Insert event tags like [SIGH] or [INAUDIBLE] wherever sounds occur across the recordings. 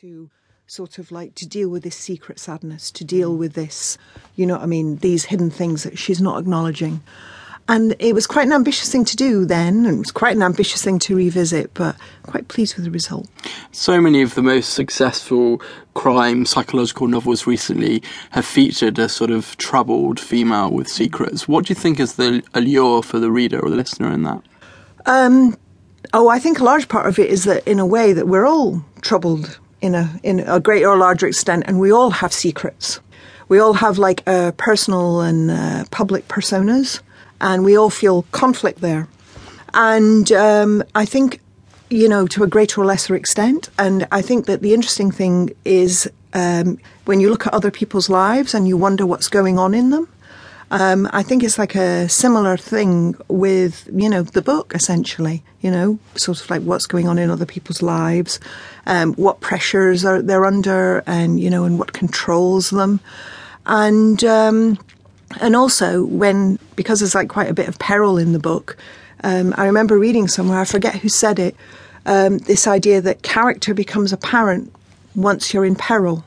to sort of like to deal with this secret sadness, to deal with this, you know what I mean, these hidden things that she's not acknowledging. And it was quite an ambitious thing to do then, and it was quite an ambitious thing to revisit, but quite pleased with the result. So many of the most successful crime psychological novels recently have featured a sort of troubled female with secrets. What do you think is the allure for the reader or the listener in that? Um, oh, I think a large part of it is that, in a way, that we're all troubled in a in a greater or larger extent, and we all have secrets. We all have like uh, personal and uh, public personas and we all feel conflict there. And um, I think, you know, to a greater or lesser extent. And I think that the interesting thing is um, when you look at other people's lives and you wonder what's going on in them. Um, I think it's like a similar thing with, you know, the book essentially, you know, sort of like what's going on in other people's lives, um, what pressures are they're under and, you know, and what controls them. And, um, and also when because there's like quite a bit of peril in the book um, i remember reading somewhere i forget who said it um, this idea that character becomes apparent once you're in peril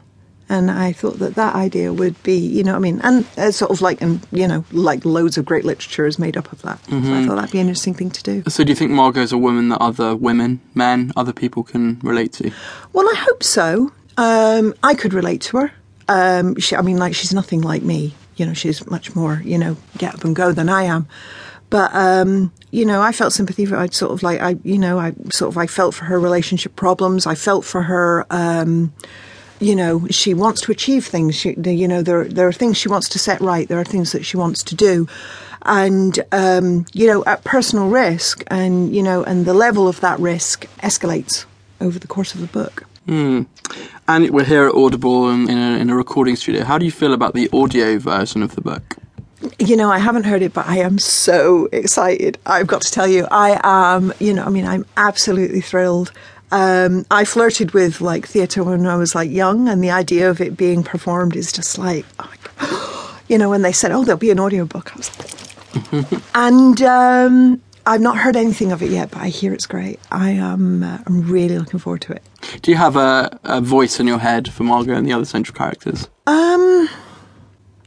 and I thought that that idea would be, you know, I mean, and uh, sort of like, and you know, like loads of great literature is made up of that. Mm-hmm. So I mm-hmm. thought that'd be an interesting thing to do. So, do you think Margot's a woman that other women, men, other people can relate to? Well, I hope so. Um, I could relate to her. Um, she, I mean, like she's nothing like me you know, she's much more, you know, get up and go than I am. But um, you know, I felt sympathy for. I sort of like I, you know, I sort of I felt for her relationship problems. I felt for her. You know, she wants to achieve things. She, you know, there there are things she wants to set right. There are things that she wants to do, and um, you know, at personal risk, and you know, and the level of that risk escalates over the course of the book. Mm. And we're here at Audible in a, in a recording studio. How do you feel about the audio version of the book? You know, I haven't heard it, but I am so excited. I've got to tell you, I am, you know, I mean, I'm absolutely thrilled. Um, I flirted with like theatre when I was like young, and the idea of it being performed is just like, oh [GASPS] you know, when they said, oh, there'll be an audiobook, I was like, [LAUGHS] and um, I've not heard anything of it yet, but I hear it's great. I am uh, I'm really looking forward to it. Do you have a, a voice in your head for Margot and the other central characters? Um,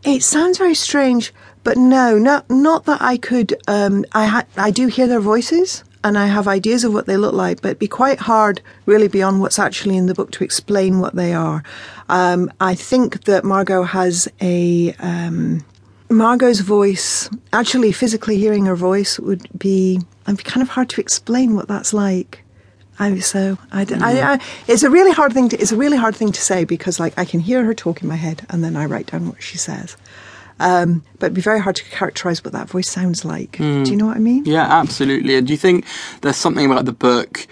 it sounds very strange, but no, not not that I could. Um, I ha- I do hear their voices and I have ideas of what they look like, but it'd be quite hard, really, beyond what's actually in the book to explain what they are. Um, I think that Margot has a um, Margot's voice, actually physically hearing her voice would be, it'd kind of hard to explain what that's like. I so I. I, I, it's a really hard thing to it's a really hard thing to say because like I can hear her talk in my head and then I write down what she says. Um, but it'd be very hard to characterize what that voice sounds like. Mm. Do you know what I mean? Yeah, absolutely. And do you think there's something about the book,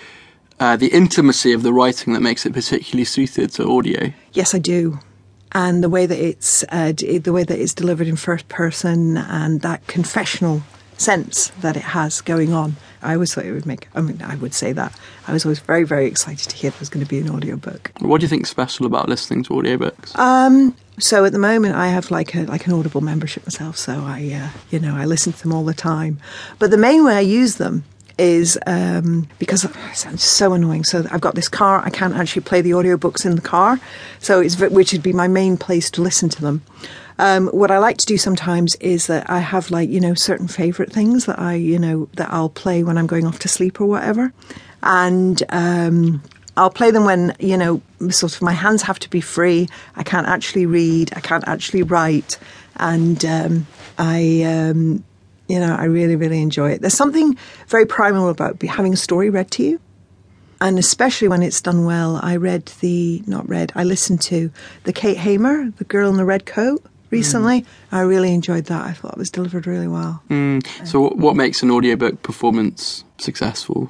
uh, the intimacy of the writing, that makes it particularly suited to audio? Yes, I do and the way that it's uh, the way that it's delivered in first person and that confessional sense that it has going on. I always thought it would make. I mean, I would say that. I was always very, very excited to hear there was going to be an audiobook. What do you think special about listening to audiobooks? Um, so at the moment, I have like a like an Audible membership myself. So I, uh, you know, I listen to them all the time. But the main way I use them is um, because it sounds so annoying. So I've got this car. I can't actually play the audiobooks in the car, so it's which would be my main place to listen to them. Um, what I like to do sometimes is that I have like you know certain favorite things that I you know that I'll play when I'm going off to sleep or whatever, and. Um, I'll play them when, you know, sort of my hands have to be free. I can't actually read. I can't actually write. And um, I, um, you know, I really, really enjoy it. There's something very primal about having a story read to you. And especially when it's done well, I read the, not read, I listened to the Kate Hamer, The Girl in the Red Coat, recently. Mm. I really enjoyed that. I thought it was delivered really well. Mm. So, what makes an audiobook performance successful?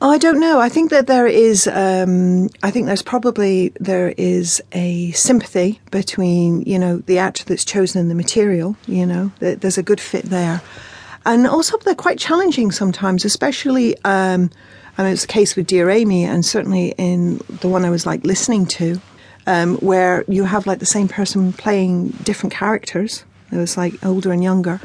Oh, I don't know. I think that there is. Um, I think there's probably there is a sympathy between you know the actor that's chosen and the material. You know, there's a good fit there, and also they're quite challenging sometimes, especially. Um, I mean, it's the case with Dear Amy, and certainly in the one I was like listening to, um, where you have like the same person playing different characters. It was like older and younger.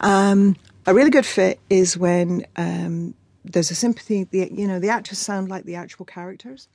Um, a really good fit is when um, there's a sympathy. The you know the actors sound like the actual characters,